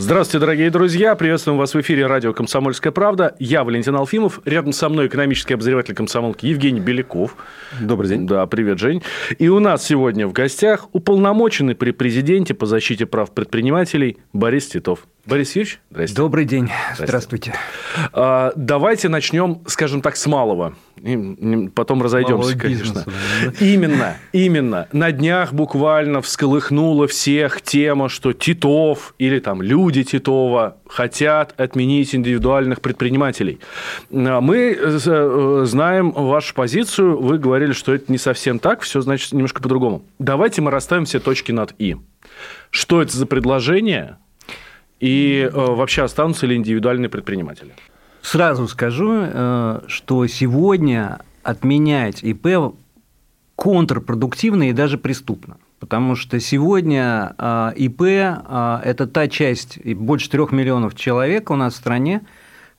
Здравствуйте, дорогие друзья. Приветствуем вас в эфире радио «Комсомольская правда». Я Валентин Алфимов. Рядом со мной экономический обозреватель комсомолки Евгений Беляков. Добрый день. Да, привет, Жень. И у нас сегодня в гостях уполномоченный при президенте по защите прав предпринимателей Борис Титов. Борис Юрьевич, здрасте. Добрый день. Здравствуйте. А, давайте начнем, скажем так, с малого. Потом разойдемся, конечно. да? Именно, именно. На днях буквально всколыхнула всех тема, что Титов или там люди Титова хотят отменить индивидуальных предпринимателей. А, мы э, знаем вашу позицию. Вы говорили, что это не совсем так, все значит немножко по-другому. Давайте мы расставим все точки над «и». Что это за предложение – и э, вообще останутся ли индивидуальные предприниматели? Сразу скажу, э, что сегодня отменять ИП контрпродуктивно и даже преступно. Потому что сегодня э, ИП – это та часть, больше трех миллионов человек у нас в стране,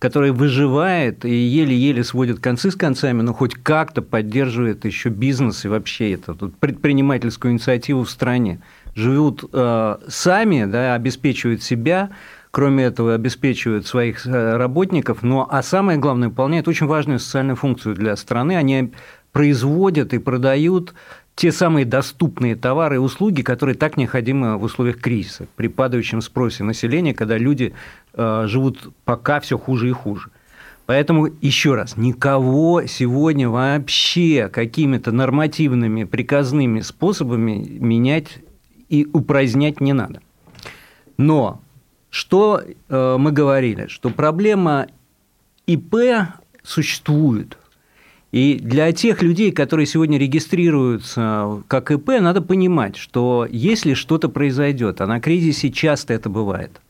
которая выживает и еле-еле сводит концы с концами, но хоть как-то поддерживает еще бизнес и вообще это, предпринимательскую инициативу в стране живут э, сами, да, обеспечивают себя, кроме этого обеспечивают своих э, работников, но а самое главное выполняют очень важную социальную функцию для страны. Они производят и продают те самые доступные товары и услуги, которые так необходимы в условиях кризиса, при падающем спросе населения, когда люди э, живут пока все хуже и хуже. Поэтому еще раз, никого сегодня вообще какими-то нормативными приказными способами менять и упразднять не надо. Но что э, мы говорили? Что проблема ИП существует. И для тех людей, которые сегодня регистрируются как ИП, надо понимать, что если что-то произойдет, а на кризисе часто это бывает,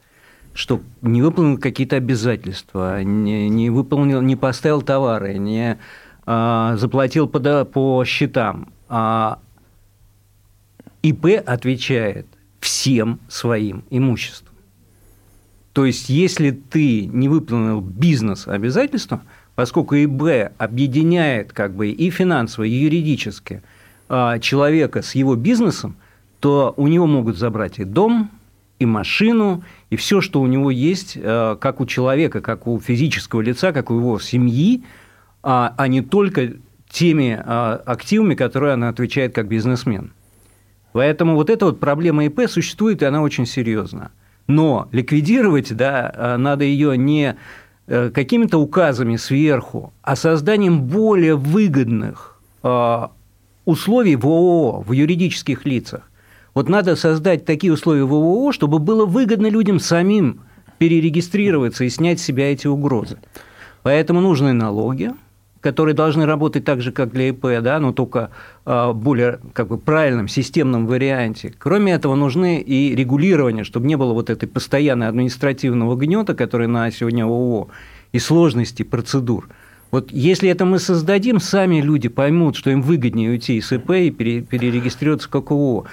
что не выполнил какие-то обязательства, не, не выполнил, не поставил товары, не а, заплатил по, по счетам, а ИП отвечает всем своим имуществом. То есть, если ты не выполнил бизнес-обязательства, поскольку ИБ объединяет как бы и финансово, и юридически а, человека с его бизнесом, то у него могут забрать и дом, и машину, и все, что у него есть, а, как у человека, как у физического лица, как у его семьи, а, а не только теми активами, которые она отвечает как бизнесмен. Поэтому вот эта вот проблема ИП существует, и она очень серьезна. Но ликвидировать, да, э, надо ее не э, какими-то указами сверху, а созданием более выгодных э, условий в ООО, в юридических лицах. Вот надо создать такие условия в ООО, чтобы было выгодно людям самим перерегистрироваться и снять с себя эти угрозы. Поэтому нужны налоги, которые должны работать так же, как для ИП, да, но только а, более как бы, правильном системном варианте. Кроме этого, нужны и регулирования, чтобы не было вот этой постоянной административного гнета, который на сегодня ООО, и сложности процедур. Вот если это мы создадим, сами люди поймут, что им выгоднее уйти из ИП и перерегистрироваться как ООО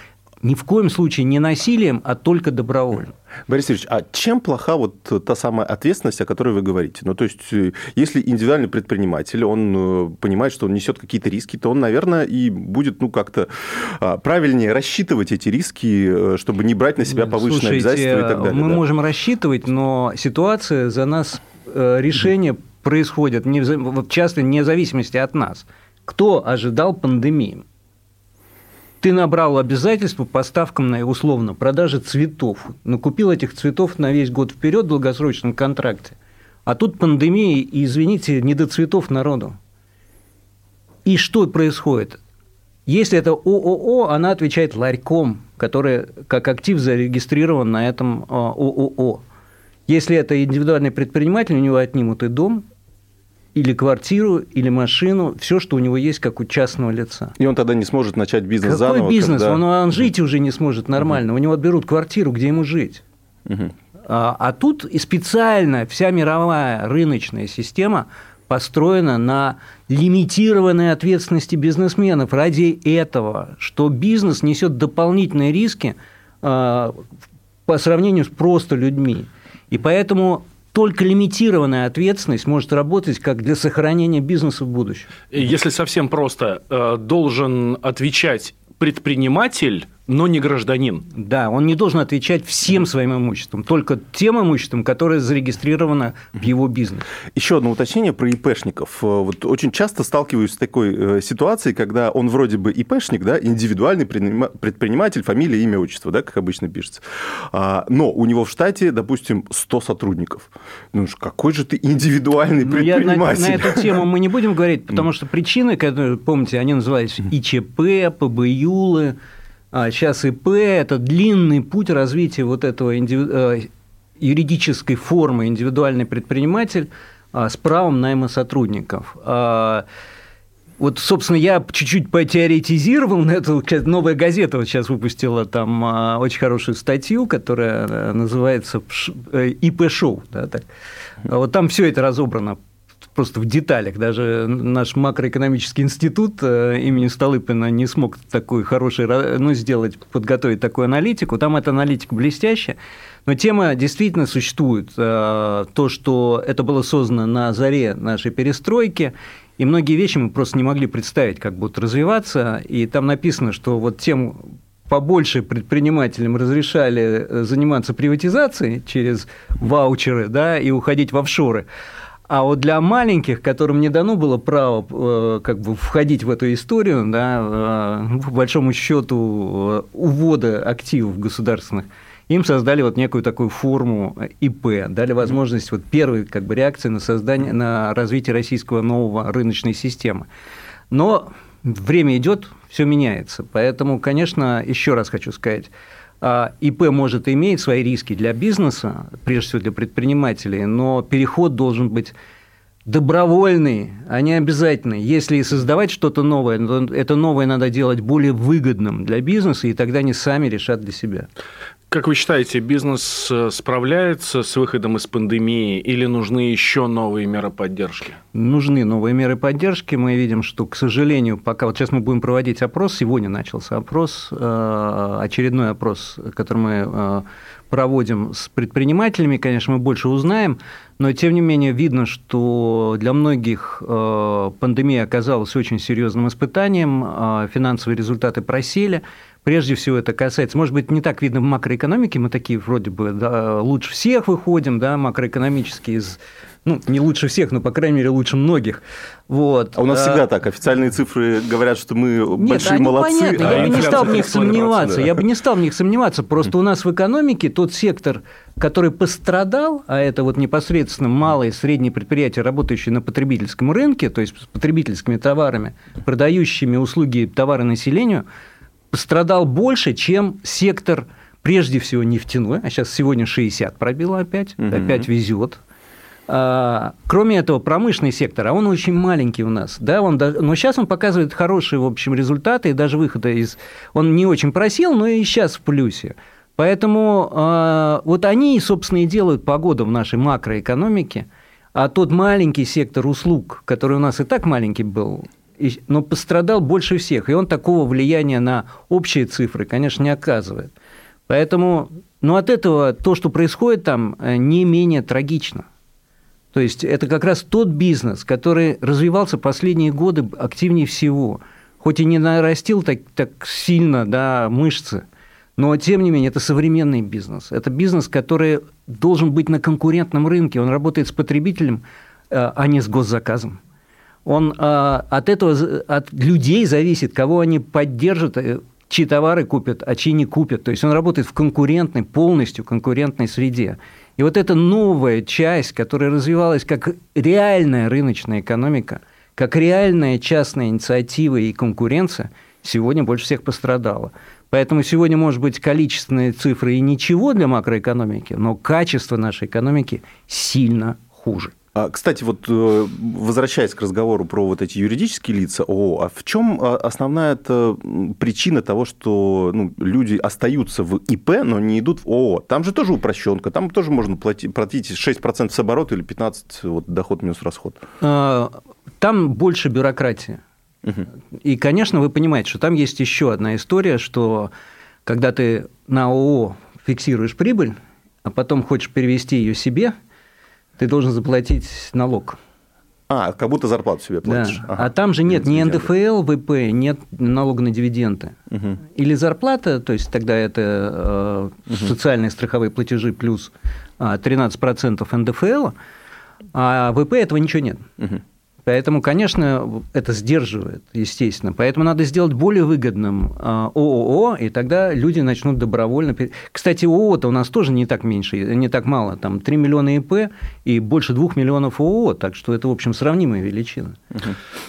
ни в коем случае не насилием, а только добровольно. Борис Ильич, а чем плоха вот та самая ответственность, о которой вы говорите? Ну, то есть, э, если индивидуальный предприниматель, он э, понимает, что он несет какие-то риски, то он, наверное, и будет, ну, как-то а, правильнее рассчитывать эти риски, э, чтобы не брать на себя повышенные Слушайте, обязательства и так далее. Мы да? можем рассчитывать, но ситуация за нас, решение происходит не, часто вне зависимости от нас. Кто ожидал пандемии? Ты набрал обязательства по ставкам на, условно, продажи цветов. Накупил этих цветов на весь год вперед в долгосрочном контракте. А тут пандемия, и, извините, не до цветов народу. И что происходит? Если это ООО, она отвечает ларьком, который как актив зарегистрирован на этом а, ООО. Если это индивидуальный предприниматель, у него отнимут и дом, или квартиру, или машину, все, что у него есть, как у частного лица. И он тогда не сможет начать бизнес Какой заново? бизнес? Когда... Он, он жить уже не сможет нормально. Угу. У него отберут квартиру, где ему жить. Угу. А, а тут и специально вся мировая рыночная система построена на лимитированной ответственности бизнесменов ради этого, что бизнес несет дополнительные риски а, по сравнению с просто людьми. И поэтому только лимитированная ответственность может работать как для сохранения бизнеса в будущем. Если совсем просто, э, должен отвечать предприниматель но не гражданин. Да, он не должен отвечать всем своим имуществом, только тем имуществом, которое зарегистрировано в его бизнесе. Еще одно уточнение про ИПшников. Э, вот очень часто сталкиваюсь с такой э, ситуацией, когда он вроде бы ИПшник, да, индивидуальный предприниматель, фамилия, имя, отчество, да, как обычно пишется. А, но у него в штате, допустим, 100 сотрудников. Ну, какой же ты индивидуальный ну, предприниматель? Я на, на эту тему мы не будем говорить, потому что причины, которые, помните, они назывались ИЧП, ПБЮЛы, а сейчас ИП – это длинный путь развития вот этого индивиду... Э, юридической формы индивидуальный предприниматель а, с правом найма сотрудников. А, вот, собственно, я чуть-чуть потеоретизировал на эту. Новая газета вот сейчас выпустила там очень хорошую статью, которая э, называется э, ИП-шоу. Да, так. Вот там все это разобрано просто в деталях. Даже наш макроэкономический институт э, имени Столыпина не смог такой хороший, ну, сделать, подготовить такую аналитику. Там эта аналитика блестящая. Но тема действительно существует. Э, то, что это было создано на заре нашей перестройки, и многие вещи мы просто не могли представить, как будут развиваться. И там написано, что вот тем побольше предпринимателям разрешали э, заниматься приватизацией через ваучеры да, и уходить в офшоры. А вот для маленьких, которым не дано было право э, как бы входить в эту историю, да, э, по большому счету э, увода активов государственных, им создали вот некую такую форму ИП, дали возможность вот первой как бы реакции на создание, на развитие российского нового рыночной системы. Но время идет, все меняется. Поэтому, конечно, еще раз хочу сказать, ИП может иметь свои риски для бизнеса, прежде всего для предпринимателей, но переход должен быть добровольный, а не обязательный. Если создавать что-то новое, то это новое надо делать более выгодным для бизнеса, и тогда они сами решат для себя. Как вы считаете, бизнес э, справляется с выходом из пандемии или нужны еще новые меры поддержки? Нужны новые меры поддержки. Мы видим, что, к сожалению, пока вот сейчас мы будем проводить опрос, сегодня начался опрос, э, очередной опрос, который мы э, проводим с предпринимателями, конечно, мы больше узнаем, но тем не менее видно, что для многих пандемия оказалась очень серьезным испытанием, финансовые результаты просели, Прежде всего это касается, может быть, не так видно в макроэкономике, мы такие вроде бы да, лучше всех выходим, да, макроэкономически из ну, не лучше всех, но, по крайней мере, лучше многих. Вот. А у нас а... всегда так. Официальные цифры говорят, что мы Нет, большие они молодцы. Понятно. А я бы не стал в них сомневаться. Да. Я бы не стал в них сомневаться. Просто у нас в экономике тот сектор, который пострадал, а это вот непосредственно малые и средние предприятия, работающие на потребительском рынке, то есть с потребительскими товарами, продающими услуги товары населению, пострадал больше, чем сектор, прежде всего, нефтяной, а сейчас сегодня 60 пробило опять, угу. опять везет. А, кроме этого, промышленный сектор, а он очень маленький у нас, да, он, но сейчас он показывает хорошие, в общем, результаты, и даже выхода из... Он не очень просил, но и сейчас в плюсе. Поэтому э, вот они, собственно, и делают погоду в нашей макроэкономике, а тот маленький сектор услуг, который у нас и так маленький был, но пострадал больше всех, и он такого влияния на общие цифры, конечно, не оказывает. Поэтому, ну, от этого то, что происходит там, э, не менее трагично. То есть это как раз тот бизнес, который развивался последние годы активнее всего, хоть и не нарастил так, так сильно да, мышцы, но тем не менее это современный бизнес. Это бизнес, который должен быть на конкурентном рынке, он работает с потребителем, э, а не с госзаказом он а, от этого, от людей зависит, кого они поддержат, э, чьи товары купят, а чьи не купят. То есть он работает в конкурентной, полностью конкурентной среде. И вот эта новая часть, которая развивалась как реальная рыночная экономика, как реальная частная инициатива и конкуренция, сегодня больше всех пострадала. Поэтому сегодня, может быть, количественные цифры и ничего для макроэкономики, но качество нашей экономики сильно хуже. А, кстати, вот э, возвращаясь к разговору про вот эти юридические лица ООО, а в чем а, основная это причина того, что ну, люди остаются в ИП, но не идут в ООО? Там же тоже упрощенка, там тоже можно платить, платить 6% с оборота или 15% вот, доход минус расход. Там больше бюрократии. Угу. И, конечно, вы понимаете, что там есть еще одна история, что когда ты на ООО фиксируешь прибыль, а потом хочешь перевести ее себе – ты должен заплатить налог. А, как будто зарплату себе платишь. Да. Ага. А там же нет ни НДФЛ, ВП, нет налога на дивиденды. Угу. Или зарплата, то есть тогда это э, угу. социальные страховые платежи плюс э, 13% НДФЛ, а ВП этого ничего нет. Угу. Поэтому, конечно, это сдерживает, естественно. Поэтому надо сделать более выгодным а, ООО, и тогда люди начнут добровольно... Кстати, ООО-то у нас тоже не так меньше, не так мало. Там 3 миллиона ИП и больше 2 миллионов ООО, так что это, в общем, сравнимые величины.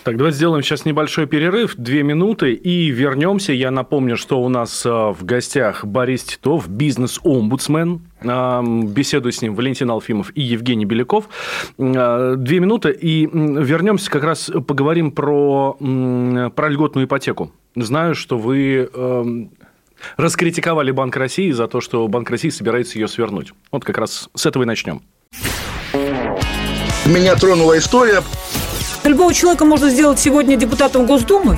Так, давайте сделаем сейчас небольшой перерыв, две минуты, и вернемся. Я напомню, что у нас а, в гостях Борис Титов, бизнес-омбудсмен, Беседую с ним Валентин Алфимов и Евгений Беляков. А, две минуты, и вернемся, как раз поговорим про, про льготную ипотеку. Знаю, что вы раскритиковали Банк России за то, что Банк России собирается ее свернуть. Вот как раз с этого и начнем. Меня тронула история. Любого человека можно сделать сегодня депутатом Госдумы.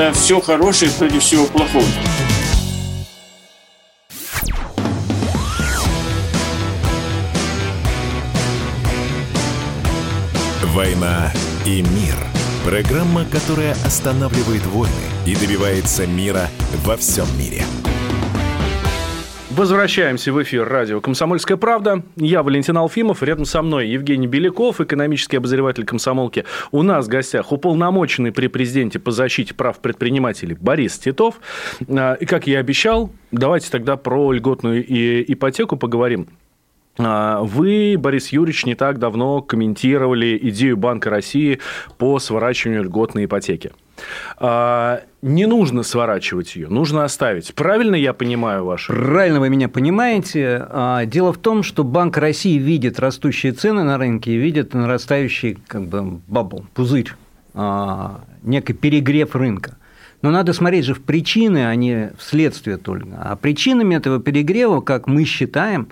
За все хорошее против всего плохого. «Война и мир» – программа, которая останавливает войны и добивается мира во всем мире – Возвращаемся в эфир радио «Комсомольская правда». Я Валентин Алфимов, рядом со мной Евгений Беляков, экономический обозреватель комсомолки. У нас в гостях уполномоченный при президенте по защите прав предпринимателей Борис Титов. А, и, как я и обещал, давайте тогда про льготную ипотеку поговорим. А, вы, Борис Юрьевич, не так давно комментировали идею Банка России по сворачиванию льготной ипотеки. А, не нужно сворачивать ее, нужно оставить. Правильно я понимаю ваше? Правильно вы меня понимаете. А, дело в том, что Банк России видит растущие цены на рынке и видит нарастающий как бы бабл, пузырь, некий перегрев рынка. Но надо смотреть же в причины, а не в следствие только. А причинами этого перегрева, как мы считаем,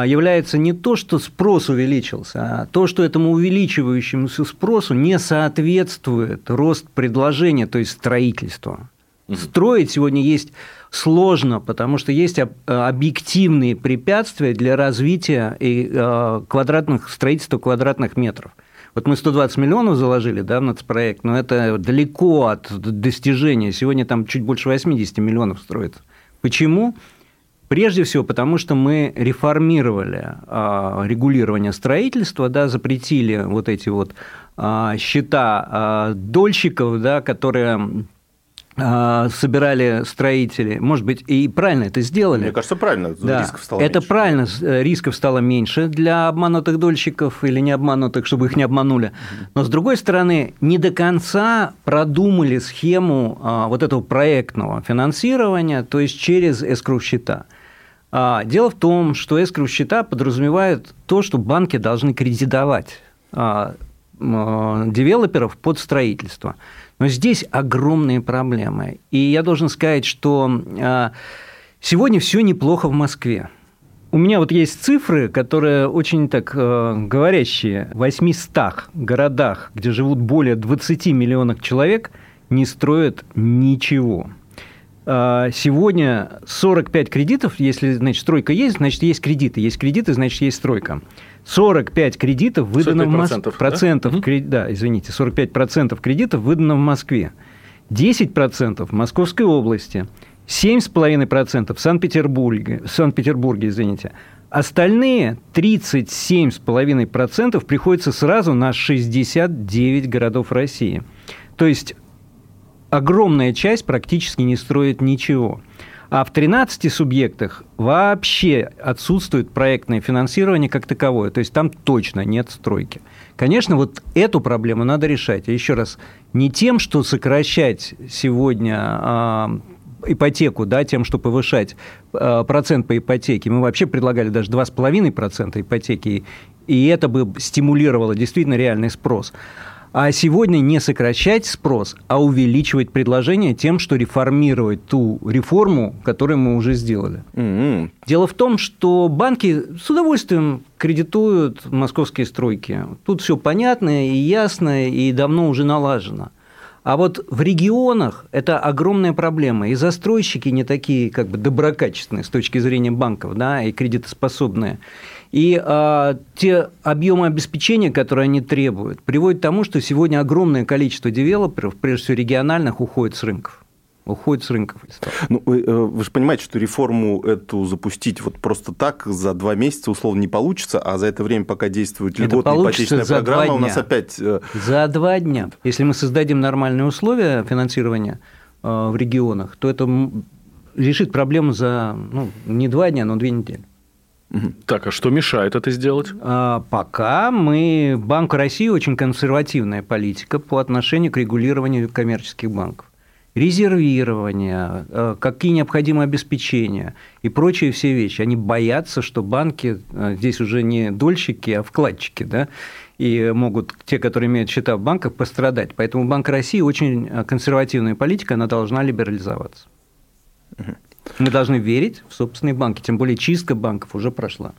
является не то, что спрос увеличился, а то, что этому увеличивающемуся спросу не соответствует рост предложения, то есть строительство. Строить сегодня есть сложно, потому что есть объективные препятствия для развития а, квадратных, строительства квадратных метров. Вот мы 120 миллионов заложили да, в нацпроект, но это далеко от достижения. Сегодня там чуть больше 80 миллионов строится. Почему? Прежде всего, потому что мы реформировали а, регулирование строительства, да, запретили вот эти вот а, счета а, дольщиков, да, которые собирали строители, может быть, и правильно это сделали. Мне кажется, правильно. Да. Рисков стало это меньше. правильно, э, рисков стало меньше для обманутых дольщиков или не обманутых, чтобы их не обманули. Но с другой стороны, не до конца продумали схему вот этого проектного финансирования, то есть через эскроу-счета. А, дело в том, что эскроу счета подразумевают то, что банки должны кредитовать а, девелоперов под строительство. Но здесь огромные проблемы. И я должен сказать, что а, сегодня все неплохо в Москве. У меня вот есть цифры, которые очень так говорящие. В 800 городах, где живут более 20 миллионов человек, не строят ничего. А, сегодня 45 кредитов, если, значит, стройка есть, значит, есть кредиты. Есть кредиты, значит, есть стройка. 45 кредитов выдано в Москве. Процентов, да? Кредит, да, извините, 45 процентов кредитов выдано в Москве. 10 процентов в Московской области. 7,5% в Санкт-Петербурге, в Санкт-Петербурге, извините. Остальные 37,5% приходится сразу на 69 городов России. То есть огромная часть практически не строит ничего. А в 13 субъектах вообще отсутствует проектное финансирование как таковое. То есть там точно нет стройки. Конечно, вот эту проблему надо решать. И еще раз, не тем, что сокращать сегодня а, ипотеку, да, тем, что повышать э, процент по ипотеке. Мы вообще предлагали даже 2,5% ипотеки, и это бы стимулировало действительно реальный спрос. А сегодня не сокращать спрос, а увеличивать предложение тем, что реформировать ту реформу, которую мы уже сделали. Mm-hmm. Дело в том, что банки с удовольствием кредитуют московские стройки. Тут все понятно и ясно, и давно уже налажено. А вот в регионах это огромная проблема. И застройщики не такие как бы доброкачественные с точки зрения банков, да, и кредитоспособные. И а, те объемы обеспечения, которые они требуют, приводят к тому, что сегодня огромное количество девелоперов, прежде всего региональных, уходит с рынков уходит с рынков. Ну, вы, э, вы же понимаете, что реформу эту запустить вот просто так за два месяца условно не получится, а за это время, пока действует льготная ипотечная программа, у нас опять... Э, за два дня. Если мы создадим нормальные условия финансирования э, в регионах, то это решит проблему за ну, не два дня, но две недели. Так, а что мешает это сделать? А, пока мы... Банк России очень консервативная политика по отношению к регулированию коммерческих банков резервирование, э, какие необходимые обеспечения и прочие все вещи. Они боятся, что банки э, здесь уже не дольщики, а вкладчики, да, и могут те, которые имеют счета в банках, пострадать. Поэтому Банк России очень э, консервативная политика, она должна либерализоваться. Мы должны верить в собственные банки, тем более чистка банков уже прошла.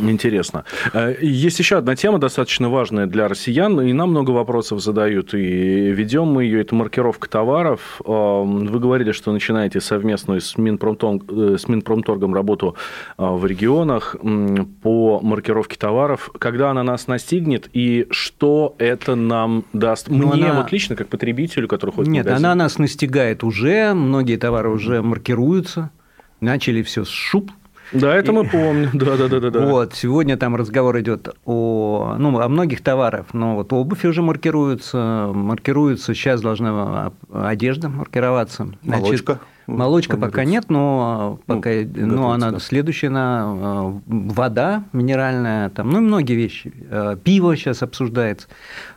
Интересно. Э, есть еще одна тема, достаточно важная для россиян, и нам много вопросов задают, и ведем мы ее, это маркировка товаров. Эм, вы говорили, что начинаете совместную с, Минпромторг, э, с Минпромторгом работу э, в регионах по маркировке товаров. Когда она нас настигнет, и что это нам даст? Ну, Мне она... вот лично, как потребителю, который ходит Нет, в магазин. она нас настигает уже, многие товары уже маркируются, начали все с шуб, да, это мы помним. Да, да, да, да. Вот сегодня там разговор идет о, ну, о многих товарах, но вот обувь уже маркируется, маркируется. Сейчас должна одежда маркироваться. Значит, Молочка. Молочка пока нет, но ну, пока, ну, но она да. следующая, на э, вода минеральная, там, ну и многие вещи. Э, пиво сейчас обсуждается.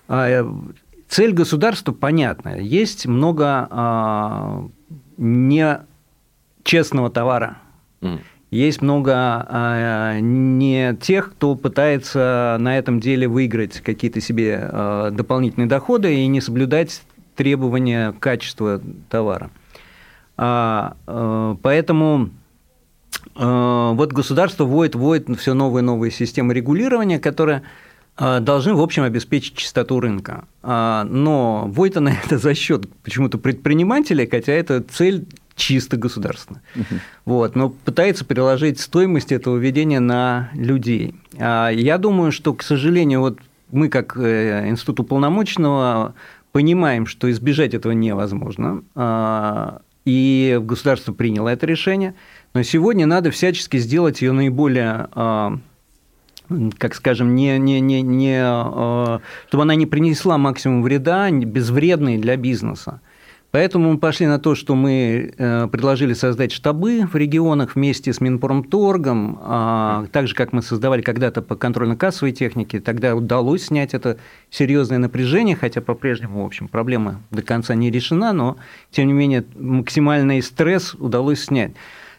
А, э, цель государства понятна. Есть много а, нечестного товара. Mm есть много а, не тех, кто пытается на этом деле выиграть какие-то себе а, дополнительные доходы и не соблюдать требования качества товара. А, поэтому вот государство вводит, вводит все новые и новые системы регулирования, которые должны, в общем, обеспечить чистоту рынка. Но вводит она это за счет почему-то предпринимателей, хотя это цель чисто государственно. Угу. Вот, но пытается переложить стоимость этого введения на людей. А я думаю, что, к сожалению, вот мы как э, институт уполномоченного понимаем, что избежать этого невозможно, а, и государство приняло это решение, но сегодня надо всячески сделать ее наиболее а, как скажем, не, не, не, не, чтобы она не принесла максимум вреда, безвредной для бизнеса. Поэтому мы пошли на то, что мы э, предложили создать штабы в регионах вместе с Минпромторгом, а, так же, как мы создавали когда-то по контрольно-кассовой технике. Тогда удалось снять это серьезное напряжение, хотя по-прежнему, в общем, проблема до конца не решена, но, тем не менее, максимальный стресс удалось снять.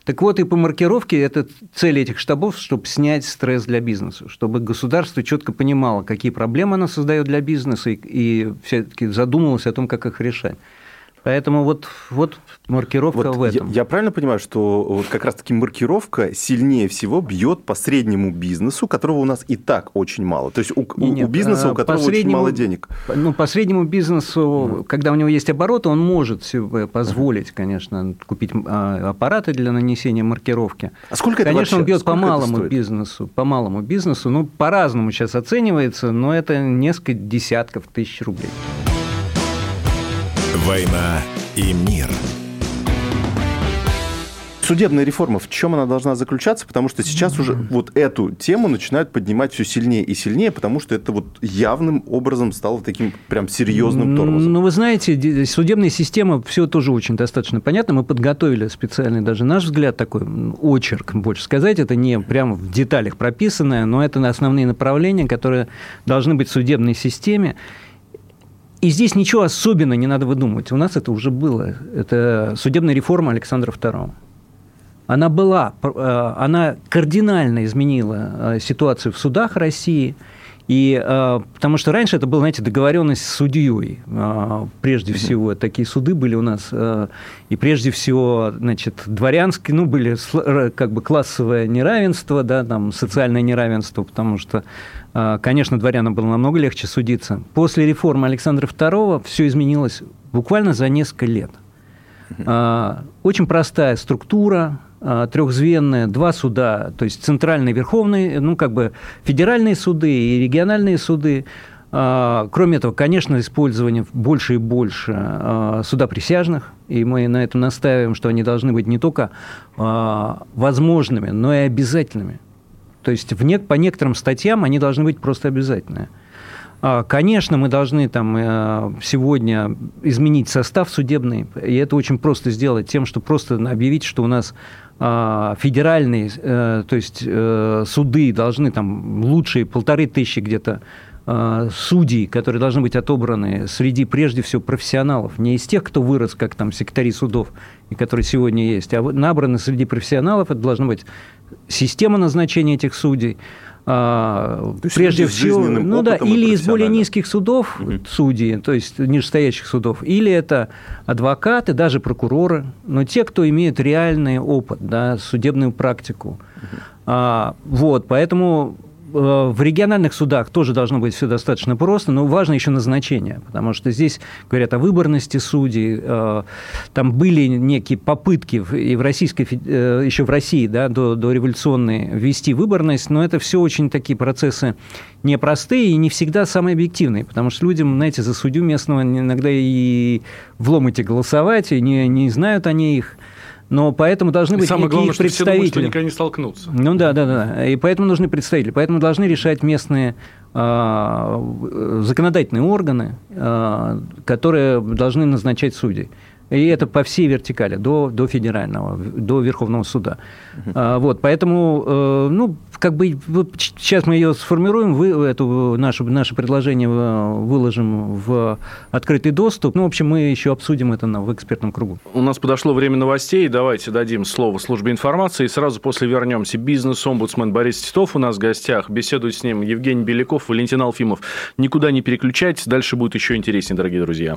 Так вот, и по маркировке это цель этих штабов, чтобы снять стресс для бизнеса, чтобы государство четко понимало, какие проблемы оно создает для бизнеса, и, и все-таки задумывалось о том, как их решать. Поэтому вот, вот маркировка вот в этом. Я, я правильно понимаю, что вот как раз-таки маркировка сильнее всего бьет по среднему бизнесу, которого у нас и так очень мало. То есть у, Нет, у бизнеса, у которого очень мало денег. Ну, по среднему бизнесу, mm. когда у него есть обороты, он может себе позволить, mm. конечно, купить а, аппараты для нанесения маркировки. А сколько это Конечно, он бьет по малому бизнесу, по малому бизнесу. Ну, по-разному сейчас оценивается, но это несколько десятков тысяч рублей. «Война и мир». Судебная реформа, в чем она должна заключаться? Потому что сейчас уже вот эту тему начинают поднимать все сильнее и сильнее, потому что это вот явным образом стало таким прям серьезным тормозом. Ну, вы знаете, судебная система, все тоже очень достаточно понятно. Мы подготовили специальный даже наш взгляд такой, очерк, больше сказать. Это не прямо в деталях прописанное, но это основные направления, которые должны быть в судебной системе. И здесь ничего особенного не надо выдумывать. У нас это уже было. Это судебная реформа Александра II она была, э, она кардинально изменила э, ситуацию в судах России. И, э, потому что раньше это была, знаете, договоренность с судьей. Прежде всего, такие суды были у нас. И прежде всего, значит, дворянские, ну, были как бы классовое неравенство, да, там, социальное неравенство, потому что, конечно, дворянам было намного легче судиться. После реформы Александра II все изменилось буквально за несколько лет. Очень простая структура, трехзвенная, два суда, то есть центральные, верховные, ну, как бы федеральные суды и региональные суды. А, кроме этого, конечно, использование больше и больше а, суда присяжных, и мы на этом настаиваем, что они должны быть не только возможными, но и обязательными. То есть в не, по некоторым статьям они должны быть просто обязательные. Конечно, мы должны там э, сегодня изменить состав судебный, и это очень просто сделать тем, что просто объявить, что у нас а, федеральные, э, то есть э, суды должны там лучшие полторы тысячи где-то а, судей, которые должны быть отобраны среди, прежде всего, профессионалов, не из тех, кто вырос, как там секретари судов, и которые сегодня есть, а набраны среди профессионалов, это должна быть система назначения этих судей, а, прежде всего, ну да, или из более низких судов угу. судьи, то есть нижестоящих судов, или это адвокаты, даже прокуроры, но те, кто имеет реальный опыт, да, судебную практику. Угу. А, вот, поэтому в региональных судах тоже должно быть все достаточно просто, но важно еще назначение, потому что здесь говорят о выборности судей. Э, там были некие попытки и в российской, э, еще в России, да, до, до революционной ввести выборность, но это все очень такие процессы непростые и не всегда самые объективные, потому что людям, знаете, за судью местного иногда и влом эти голосовать, и не, не знают они их но поэтому должны быть Самое главное, что представители. Все думают, что никогда не столкнутся. Ну да, да, да. И поэтому нужны представители. Поэтому должны решать местные э, законодательные органы, э, которые должны назначать судей. И это по всей вертикали, до, до федерального, до Верховного суда. Uh-huh. Вот, поэтому, э, ну, как бы сейчас мы ее сформируем, вы, эту, наше, наше предложение выложим в открытый доступ. Ну, в общем, мы еще обсудим это в экспертном кругу. У нас подошло время новостей. Давайте дадим слово службе информации. И сразу после вернемся. Бизнес-омбудсмен Борис Титов у нас в гостях. Беседует с ним Евгений Беляков, Валентин Алфимов. Никуда не переключайтесь. Дальше будет еще интереснее, дорогие друзья.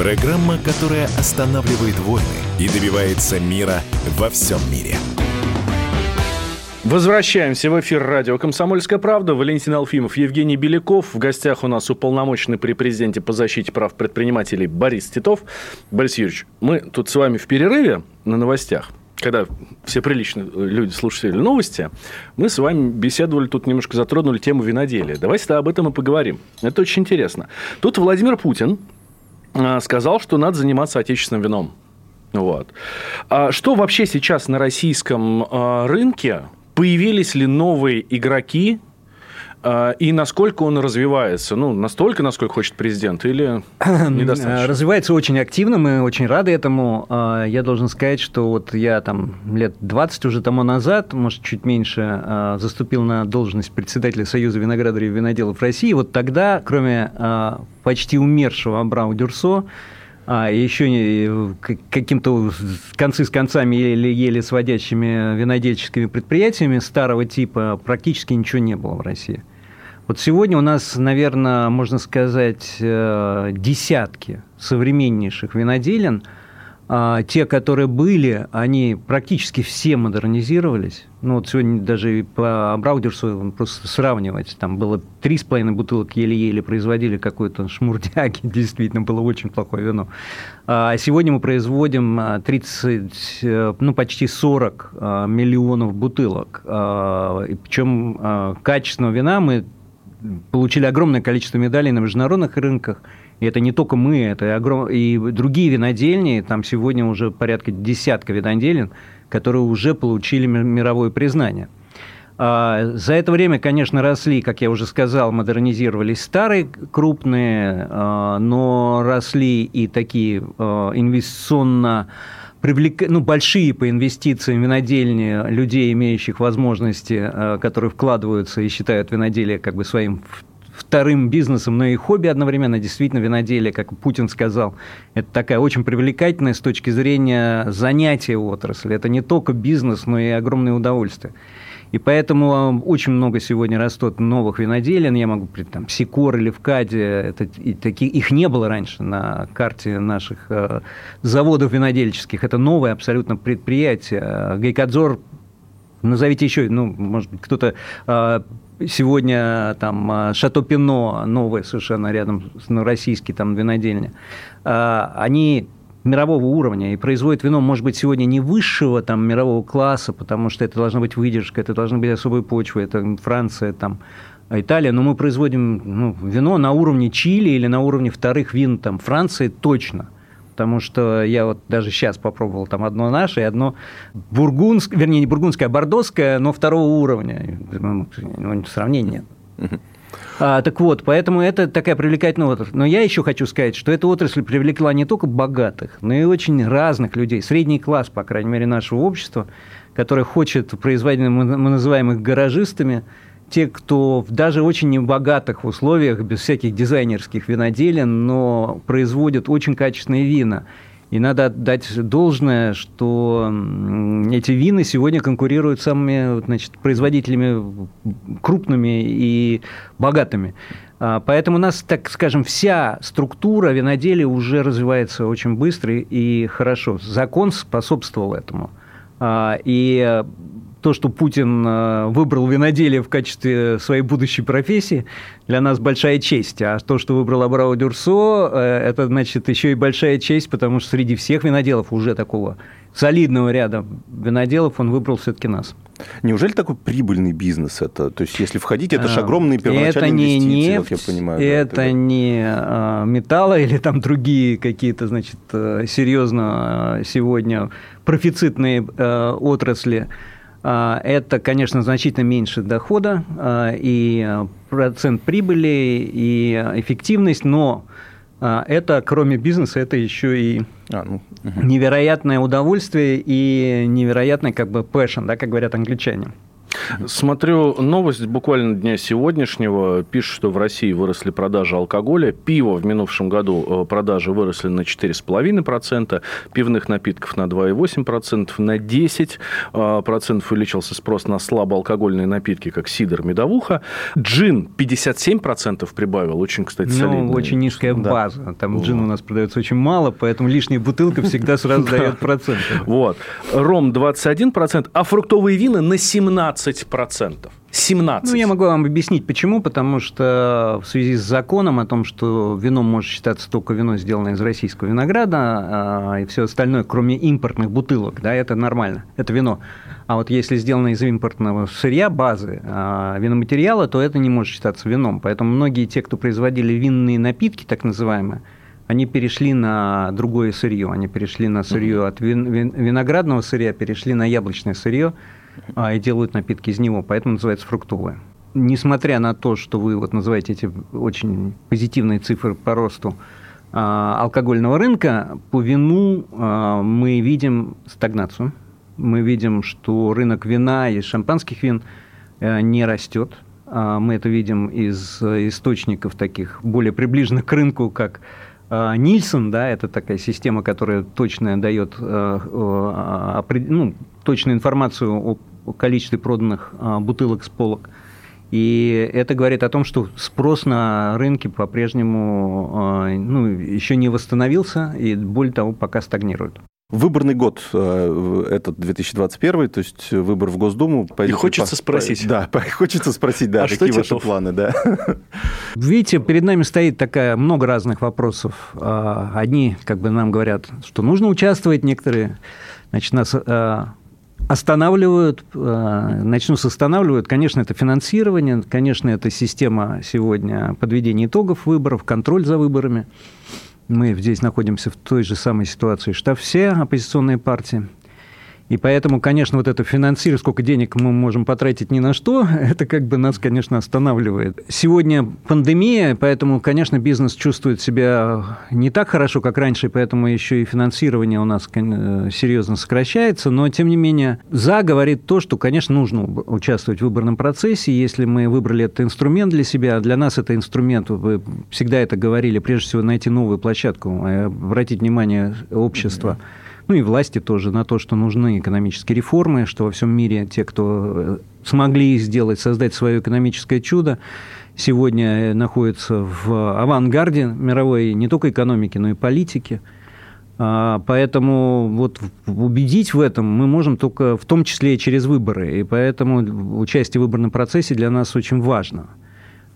программа, которая останавливает войны и добивается мира во всем мире. Возвращаемся в эфир радио «Комсомольская правда». Валентин Алфимов, Евгений Беляков. В гостях у нас уполномоченный при президенте по защите прав предпринимателей Борис Титов. Борис Юрьевич, мы тут с вами в перерыве на новостях когда все приличные люди слушали новости, мы с вами беседовали, тут немножко затронули тему виноделия. Давайте об этом и поговорим. Это очень интересно. Тут Владимир Путин сказал, что надо заниматься отечественным вином. Вот. А что вообще сейчас на российском а, рынке? Появились ли новые игроки, и насколько он развивается? Ну, настолько, насколько хочет президент, или недостаточно? Развивается очень активно, мы очень рады этому. А, я должен сказать, что вот я там лет 20 уже тому назад, может, чуть меньше, а, заступил на должность председателя Союза виноградарей и виноделов России. Вот тогда, кроме почти умершего Абрау Дюрсо, а еще каким-то концы с концами еле, еле сводящими винодельческими предприятиями старого типа практически ничего не было в России. Вот сегодня у нас, наверное, можно сказать, э, десятки современнейших виноделин. А те, которые были, они практически все модернизировались. Ну, вот сегодня даже по Браудерсу просто сравнивать. Там было три с половиной бутылок еле-еле производили какой-то шмурдяги. Действительно, было очень плохое вино. А сегодня мы производим 30, э, ну, почти 40 э, миллионов бутылок. Причем качественного вина мы получили огромное количество медалей на международных рынках. И это не только мы, это и, огром... и другие винодельни. Там сегодня уже порядка десятка виноделин, которые уже получили мировое признание. А, за это время, конечно, росли, как я уже сказал, модернизировались старые крупные, а, но росли и такие а, инвестиционно привлек... ну, большие по инвестициям винодельни людей, имеющих возможности, э, которые вкладываются и считают виноделие как бы своим вторым бизнесом, но и хобби одновременно. Действительно, виноделие, как Путин сказал, это такая очень привлекательная с точки зрения занятия отрасли. Это не только бизнес, но и огромное удовольствие. И поэтому очень много сегодня растут новых виноделин. Я могу там, Сикор или Вкаде. Это, и таки, их не было раньше на карте наших э, заводов винодельческих. Это новое абсолютно предприятие. Гайкадзор, назовите еще, ну, может быть, кто-то э, сегодня там э, Шато Пино, новое совершенно рядом, ну, российский там винодельня, э, они мирового уровня и производит вино, может быть, сегодня не высшего там мирового класса, потому что это должна быть выдержка, это должны быть особые почвы, это Франция, там, Италия, но мы производим ну, вино на уровне Чили или на уровне вторых вин там, Франции точно. Потому что я вот даже сейчас попробовал там одно наше и одно бургундское, вернее, не бургундское, а бордоское, но второго уровня. Ну, сравнения нет. А, так вот, поэтому это такая привлекательная отрасль. Но я еще хочу сказать, что эта отрасль привлекла не только богатых, но и очень разных людей, средний класс, по крайней мере, нашего общества, который хочет производить, мы называем их гаражистами, те, кто в даже очень небогатых условиях, без всяких дизайнерских виноделин, но производят очень качественные вина – и надо отдать должное, что эти вины сегодня конкурируют с самыми значит, производителями крупными и богатыми. А, поэтому у нас, так скажем, вся структура виноделия уже развивается очень быстро и хорошо. Закон способствовал этому. А, и то, что Путин э, выбрал виноделие в качестве своей будущей профессии, для нас большая честь. А то, что выбрал Абрау Дюрсо, э, это, значит, еще и большая честь, потому что среди всех виноделов уже такого солидного ряда виноделов он выбрал все-таки нас. Неужели такой прибыльный бизнес это? То есть, если входить, это же а, огромные первоначальные это не инвестиции, нефть, вот я понимаю. Это да, не а, металлы или там другие какие-то, значит, э, серьезно сегодня профицитные отрасли. А, это, конечно, значительно меньше дохода а, и процент прибыли, и эффективность, но а, это, кроме бизнеса, это еще и а, ну, угу. невероятное удовольствие и невероятный как бы passion, да, как говорят англичане. Смотрю новость буквально дня сегодняшнего. Пишут, что в России выросли продажи алкоголя. Пиво в минувшем году э, продажи выросли на 4,5%, пивных напитков на 2,8%, на 10% э, увеличился спрос на слабоалкогольные напитки, как сидр, медовуха. Джин 57% прибавил. Очень, кстати, ну, солидный. очень низкая база. Там вот. джин у нас продается очень мало, поэтому лишняя бутылка всегда сразу дает процент. Вот. Ром 21%, а фруктовые вина на 17%. 17%. 17. Ну, я могу вам объяснить, почему. Потому что в связи с законом о том, что вино может считаться только вино, сделанное из российского винограда, а, и все остальное, кроме импортных бутылок, да, это нормально, это вино. А вот если сделано из импортного сырья, базы, а, виноматериала, то это не может считаться вином. Поэтому многие те, кто производили винные напитки, так называемые, они перешли на другое сырье. Они перешли на сырье от вин, вин, виноградного сырья, перешли на яблочное сырье, и делают напитки из него, поэтому называется фруктовое. несмотря на то, что вы вот называете эти очень позитивные цифры по росту а, алкогольного рынка, по вину а, мы видим стагнацию. Мы видим, что рынок вина и шампанских вин э, не растет. А, мы это видим из источников таких более приближенных к рынку, как Нильсон, да, это такая система, которая точно дает э, ну, точную информацию о количестве проданных бутылок с полок. И это говорит о том, что спрос на рынке по-прежнему а, ну, еще не восстановился, и более того, пока стагнирует. Выборный год э, этот 2021, то есть выбор в Госдуму. И хочется по, спросить. По, да, хочется спросить, да, а какие ваши Титов? планы, да. Видите, перед нами стоит такая много разных вопросов. А, одни, как бы нам говорят, что нужно участвовать, некоторые, значит, нас а, останавливают, э, начну с останавливают, конечно, это финансирование, конечно, это система сегодня подведения итогов выборов, контроль за выборами. Мы здесь находимся в той же самой ситуации, что все оппозиционные партии – и поэтому, конечно, вот это финансирование, сколько денег мы можем потратить ни на что, это как бы нас, конечно, останавливает. Сегодня пандемия, поэтому, конечно, бизнес чувствует себя не так хорошо, как раньше, поэтому еще и финансирование у нас серьезно сокращается. Но, тем не менее, «за» говорит то, что, конечно, нужно участвовать в выборном процессе. Если мы выбрали этот инструмент для себя, для нас это инструмент, вы всегда это говорили, прежде всего найти новую площадку, обратить внимание общества. Mm-hmm ну и власти тоже, на то, что нужны экономические реформы, что во всем мире те, кто э, смогли сделать, создать свое экономическое чудо, сегодня находятся в авангарде мировой не только экономики, но и политики. А, поэтому вот убедить в этом мы можем только в том числе и через выборы. И поэтому участие в выборном процессе для нас очень важно.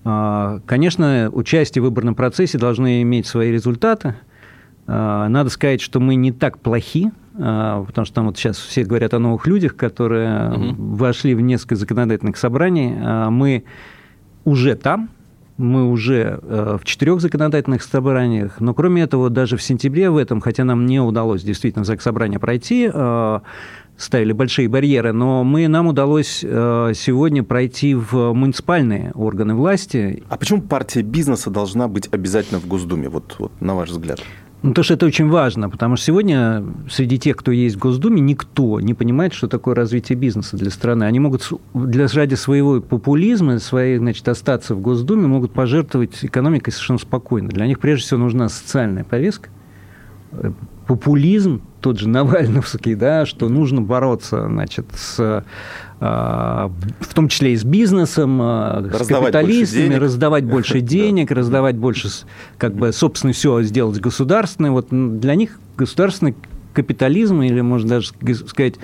А, конечно, участие в выборном процессе должны иметь свои результаты – надо сказать, что мы не так плохи, а, потому что там вот сейчас все говорят о новых людях, которые угу. вошли в несколько законодательных собраний. А, мы уже там, мы уже э, в четырех законодательных собраниях, но кроме этого, даже в сентябре в этом, хотя нам не удалось действительно за собрание пройти, ставили большие барьеры, но мы, нам удалось э, сегодня пройти в муниципальные органы власти. А почему партия бизнеса должна быть обязательно в Госдуме, вот, вот на ваш взгляд? Ну, то, что это очень важно, потому что сегодня среди тех, кто есть в Госдуме, никто не понимает, что такое развитие бизнеса для страны. Они могут для, ради своего популизма, своей, значит, остаться в Госдуме, могут пожертвовать экономикой совершенно спокойно. Для них прежде всего нужна социальная повестка, э, популизм, тот же Навальновский, да, что нужно бороться значит, с, в том числе и с бизнесом, а, с капиталистами, больше раздавать больше денег, раздавать больше, как бы, собственно, все сделать государственное. Вот для них государственный капитализм, или, можно даже сказать,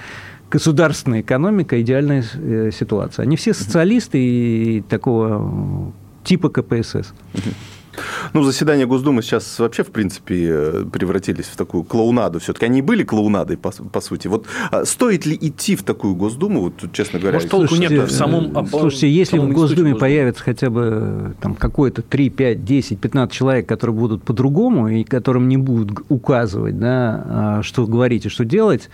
государственная экономика – идеальная э, ситуация. Они все социалисты и такого типа КПСС. Ну, заседания Госдумы сейчас вообще, в принципе, э, превратились в такую клоунаду. Все-таки они были клоунадой, по, по сути. Вот а стоит ли идти в такую Госдуму, вот, честно говоря? Может, толку нет в самом... Э, слушайте, если в Госдуме появится хотя бы там, какое-то 3, 5, 10, 15 человек, которые будут по-другому и которым не будут указывать, да, а, что говорить и что делать,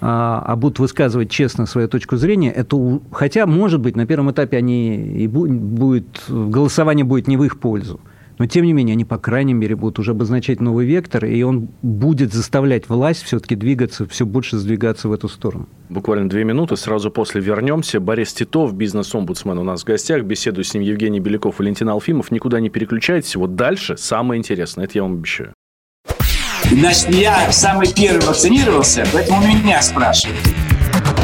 а, а будут высказывать честно свою точку зрения, это, хотя, может быть, на первом этапе они и будет, голосование будет не в их пользу. Но, тем не менее, они, по крайней мере, будут уже обозначать новый вектор, и он будет заставлять власть все-таки двигаться, все больше сдвигаться в эту сторону. Буквально две минуты, сразу после вернемся. Борис Титов, бизнес-омбудсмен у нас в гостях. Беседую с ним Евгений Беляков, Валентин Алфимов. Никуда не переключайтесь. Вот дальше самое интересное. Это я вам обещаю. Значит, я самый первый вакцинировался, поэтому меня спрашивают.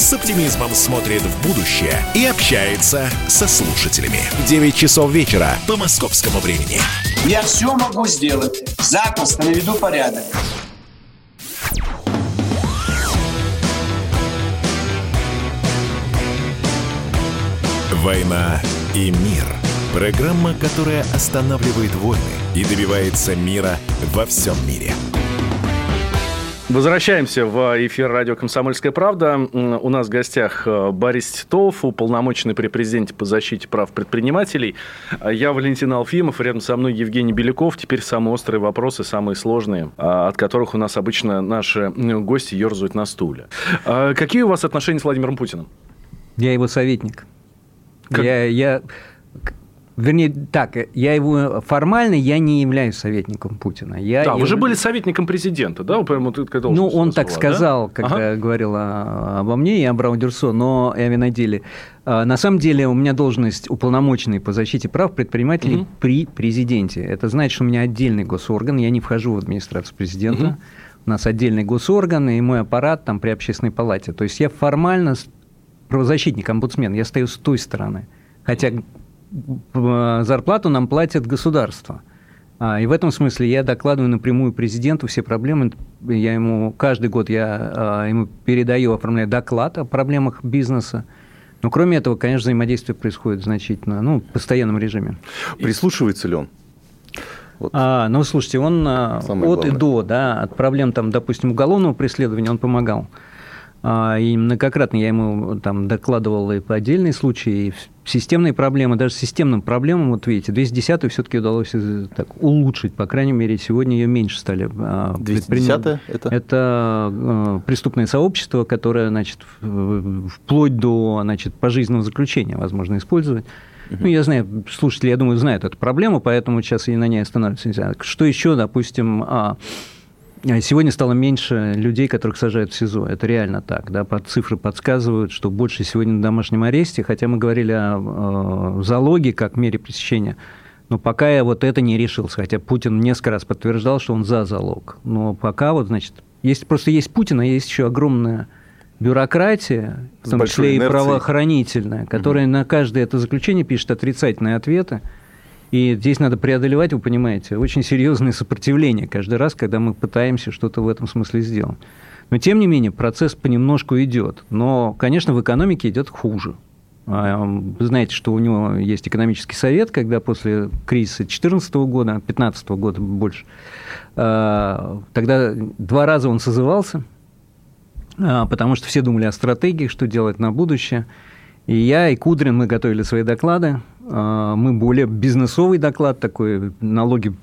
с оптимизмом смотрит в будущее и общается со слушателями. 9 часов вечера по московскому времени. Я все могу сделать. Запросто наведу порядок. «Война и мир» – Программа, которая останавливает войны и добивается мира во всем мире. Возвращаемся в эфир радио «Комсомольская правда». У нас в гостях э, Борис Титов, уполномоченный при президенте по защите прав предпринимателей. Я Валентин Алфимов, рядом со мной Евгений Беляков. Теперь самые острые вопросы, самые сложные, а, от которых у нас обычно наши гости ерзают на стуле. А, какие у вас отношения с Владимиром Путиным? Я его советник. Как... Я, я Вернее, так, я его формально я не являюсь советником Путина. Я да, его... вы же были советником президента, да? Прямо, ты, ну, он так сказал, да? когда ага. говорил обо мне и о Браудерсо, но я на деле. А, на самом деле у меня должность уполномоченный по защите прав предпринимателей угу. при президенте. Это значит, что у меня отдельный госорган, я не вхожу в администрацию президента. Угу. У нас отдельный госорган и мой аппарат там при общественной палате. То есть я формально правозащитник, омбудсмен, я стою с той стороны. Хотя зарплату нам платит государство. А, и в этом смысле я докладываю напрямую президенту все проблемы. Я ему каждый год я а, ему передаю, оформляю доклад о проблемах бизнеса. Но кроме этого, конечно, взаимодействие происходит значительно, ну, в постоянном режиме. Прислушивается ли он? Вот. А, ну, слушайте, он а, Самое от главное. и до, да, от проблем, там, допустим, уголовного преследования он помогал. И многократно я ему там докладывал и по отдельные случаи, и системные проблемы, даже системным проблемам, вот видите, 210 все-таки удалось э, так, улучшить, по крайней мере, сегодня ее меньше стали 210 а, это? Это э, преступное сообщество, которое, значит, вплоть до, значит, пожизненного заключения возможно использовать. Ну, я знаю, слушатели, я думаю, знают эту проблему, поэтому сейчас и на ней останавливаться нельзя. Что еще, допустим, а сегодня стало меньше людей, которых сажают в СИЗО. Это реально так. Да? Цифры подсказывают, что больше сегодня на домашнем аресте, хотя мы говорили о, залоге как мере пресечения. Но пока я вот это не решился, хотя Путин несколько раз подтверждал, что он за залог. Но пока вот, значит, есть, просто есть Путин, а есть еще огромная бюрократия, в том числе и правоохранительная, которая угу. на каждое это заключение пишет отрицательные ответы. И здесь надо преодолевать, вы понимаете, очень серьезное сопротивление каждый раз, когда мы пытаемся что-то в этом смысле сделать. Но, тем не менее, процесс понемножку идет. Но, конечно, в экономике идет хуже. А, вы знаете, что у него есть экономический совет, когда после кризиса 2014 года, 2015 года больше, а, тогда два раза он созывался, а, потому что все думали о стратегии, что делать на будущее – и я, и Кудрин, мы готовили свои доклады. А, мы более бизнесовый доклад такой, налоги,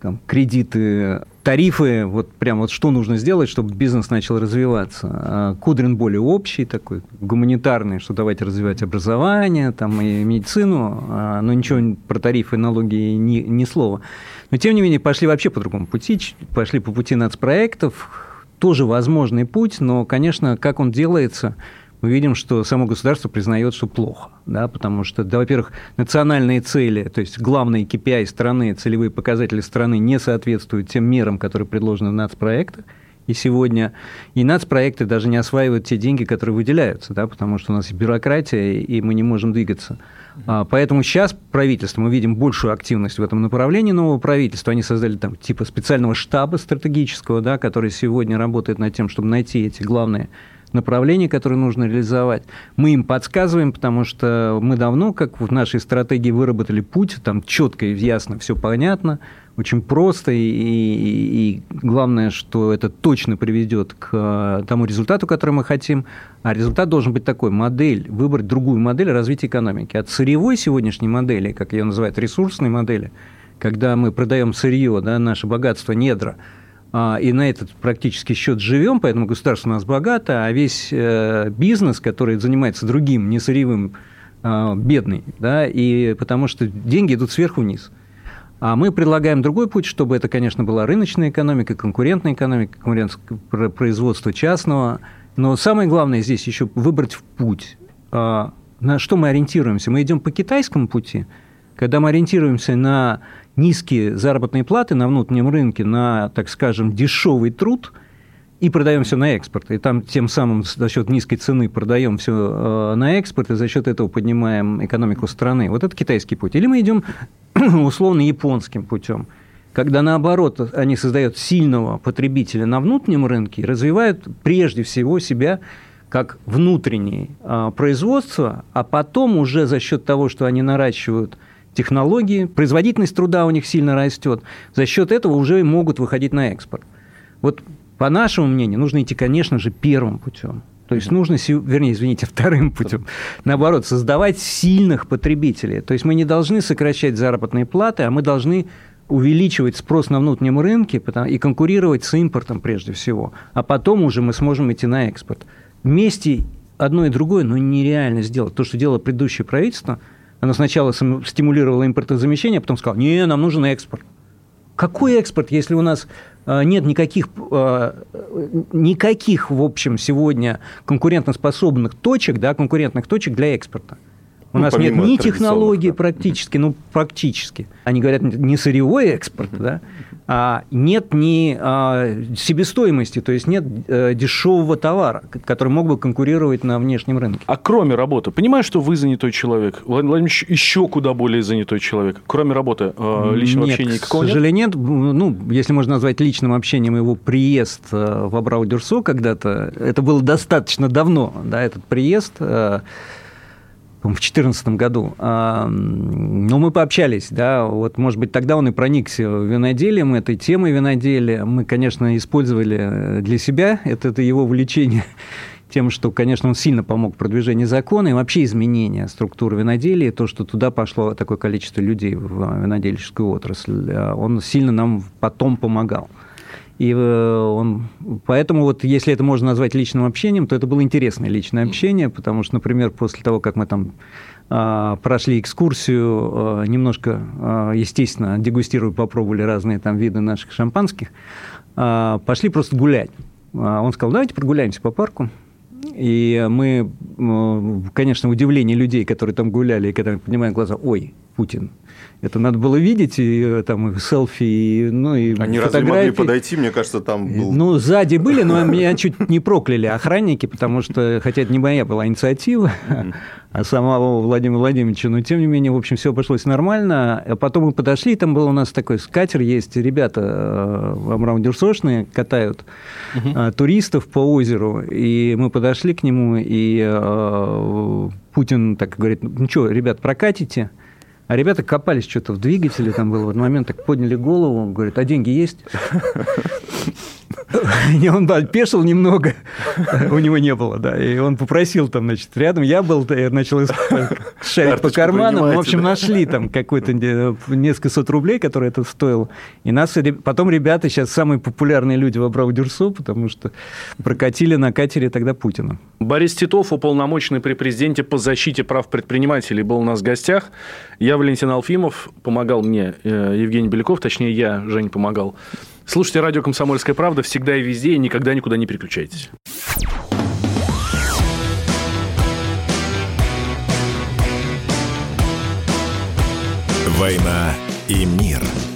там, кредиты, тарифы, вот прям вот что нужно сделать, чтобы бизнес начал развиваться. А Кудрин более общий такой, гуманитарный, что давайте развивать образование там, и медицину, а, но ничего про тарифы налоги ни, ни слова. Но, тем не менее, пошли вообще по другому пути, пошли по пути нацпроектов, тоже возможный путь, но, конечно, как он делается – мы видим, что само государство признает, что плохо. Да, потому что, да, во-первых, национальные цели, то есть главные KPI страны, целевые показатели страны не соответствуют тем мерам, которые предложены в нацпроектах. И сегодня и нацпроекты даже не осваивают те деньги, которые выделяются, да, потому что у нас бюрократия, и мы не можем двигаться. А, поэтому сейчас правительство, мы видим большую активность в этом направлении нового правительства. Они создали там типа специального штаба стратегического, да, который сегодня работает над тем, чтобы найти эти главные направлений, которые нужно реализовать. Мы им подсказываем, потому что мы давно, как в нашей стратегии, выработали путь, там четко и ясно все понятно, очень просто, и, и, и главное, что это точно приведет к э, тому результату, который мы хотим. А результат должен быть такой, модель, выбрать другую модель развития экономики. От сырьевой сегодняшней модели, как ее называют, ресурсной модели, когда мы продаем сырье, да, наше богатство, недра, и на этот практически счет живем, поэтому государство у нас богато, а весь э, бизнес, который занимается другим, не сырьевым, а, бедный, да, и потому что деньги идут сверху вниз. А мы предлагаем другой путь, чтобы это, конечно, была рыночная экономика, конкурентная экономика, конкурентное производство частного. Но самое главное здесь еще выбрать путь. А, на что мы ориентируемся? Мы идем по китайскому пути, когда мы ориентируемся на низкие заработные платы на внутреннем рынке на, так скажем, дешевый труд и продаем все на экспорт. И там тем самым за счет низкой цены продаем все э, на экспорт, и за счет этого поднимаем экономику страны. Вот это китайский путь. Или мы идем условно японским путем когда наоборот они создают сильного потребителя на внутреннем рынке и развивают прежде всего себя как внутреннее э, производство, а потом уже за счет того, что они наращивают технологии, производительность труда у них сильно растет. За счет этого уже могут выходить на экспорт. Вот по нашему мнению, нужно идти, конечно же, первым путем. То есть нужно, вернее, извините, вторым путем, наоборот, создавать сильных потребителей. То есть мы не должны сокращать заработные платы, а мы должны увеличивать спрос на внутреннем рынке и конкурировать с импортом прежде всего. А потом уже мы сможем идти на экспорт. Вместе одно и другое, ну, нереально сделать. То, что делало предыдущее правительство, оно сначала стимулировало импортозамещение, а потом сказало, не, нам нужен экспорт. Какой экспорт, если у нас а, нет никаких, а, никаких, в общем, сегодня конкурентоспособных точек, да, конкурентных точек для экспорта? У ну, нас нет ни технологий да. практически, ну, практически. Они говорят, не сырьевой экспорт, да, а нет ни а, себестоимости, то есть нет а, дешевого товара, который мог бы конкурировать на внешнем рынке. А кроме работы, понимаю, что вы занятой человек, Владимир Владимирович еще куда более занятой человек. Кроме работы, а, личного нет, общения никакого к сожалению, нет? Ну, если можно назвать личным общением его приезд э, в Абрау-Дюрсо когда-то, это было достаточно давно, да, этот приезд в 2014 году. Но мы пообщались, да, вот, может быть, тогда он и проникся виноделием, этой темой виноделия. Мы, конечно, использовали для себя это, это его увлечение тем, что, конечно, он сильно помог продвижению закона и вообще изменения структуры виноделия, то, что туда пошло такое количество людей в винодельческую отрасль, а он сильно нам потом помогал. И э, он, поэтому вот если это можно назвать личным общением, то это было интересное личное общение, потому что, например, после того, как мы там а, прошли экскурсию, а, немножко, а, естественно, дегустируя, попробовали разные там виды наших шампанских, пошли просто гулять. Он сказал, давайте прогуляемся по парку. И мы, конечно, удивление людей, которые там гуляли, и когда поднимаем глаза, ой, Путин, это надо было видеть, и э, там и селфи, и, ну, и Они фотографии. разве могли подойти? Мне кажется, там был... Ну, сзади были, но меня чуть не прокляли охранники, потому что, хотя это не моя была инициатива, а самого Владимира Владимировича, но тем не менее, в общем, все обошлось нормально. А потом мы подошли, там был у нас такой скатер, есть ребята э, амраудерсошные, катают угу. туристов по озеру, и мы подошли к нему, и э, Путин так говорит, ну что, ребят, прокатите? А ребята копались что-то в двигателе, там было в один момент, так подняли голову, говорят, а деньги есть? И он да, пешил немного, у него не было, да. И он попросил там, значит, рядом я был, я начал шарить по карманам. В общем, нашли там какой-то несколько сот рублей, которые это стоило. И нас потом ребята сейчас самые популярные люди в Абрау-Дюрсо, потому что прокатили на катере тогда Путина. Борис Титов, уполномоченный при президенте по защите прав предпринимателей, был у нас в гостях. Я Валентин Алфимов, помогал мне э, Евгений Беляков, точнее, я, Жень, помогал. Слушайте радио «Комсомольская правда» всегда и везде, и никогда никуда не переключайтесь. «Война и мир» –